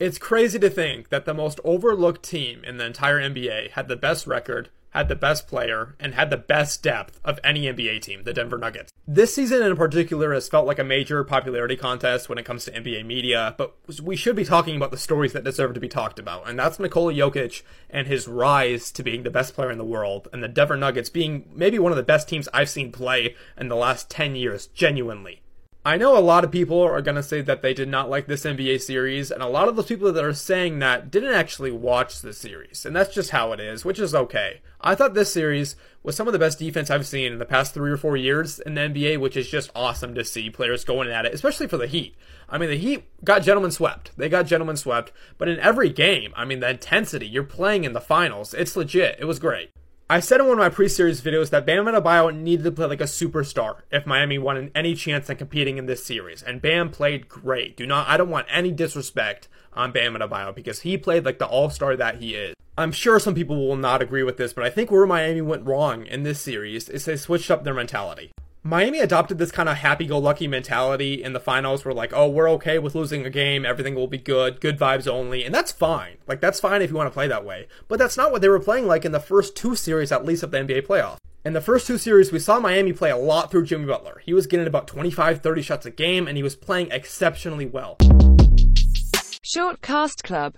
It's crazy to think that the most overlooked team in the entire NBA had the best record, had the best player, and had the best depth of any NBA team, the Denver Nuggets. This season in particular has felt like a major popularity contest when it comes to NBA media, but we should be talking about the stories that deserve to be talked about, and that's Nikola Jokic and his rise to being the best player in the world, and the Denver Nuggets being maybe one of the best teams I've seen play in the last 10 years, genuinely. I know a lot of people are going to say that they did not like this NBA series, and a lot of those people that are saying that didn't actually watch the series, and that's just how it is, which is okay. I thought this series was some of the best defense I've seen in the past three or four years in the NBA, which is just awesome to see players going at it, especially for the Heat. I mean, the Heat got gentlemen swept. They got gentlemen swept, but in every game, I mean, the intensity, you're playing in the finals, it's legit. It was great. I said in one of my pre-series videos that Bam Adebayo needed to play like a superstar if Miami wanted any chance at competing in this series, and Bam played great. Do not, I don't want any disrespect on Bam Adebayo because he played like the all-star that he is. I'm sure some people will not agree with this, but I think where Miami went wrong in this series is they switched up their mentality. Miami adopted this kind of happy go lucky mentality in the finals where, like, oh, we're okay with losing a game, everything will be good, good vibes only, and that's fine. Like, that's fine if you want to play that way. But that's not what they were playing like in the first two series, at least, of the NBA playoffs. In the first two series, we saw Miami play a lot through Jimmy Butler. He was getting about 25 30 shots a game, and he was playing exceptionally well. Short Cast Club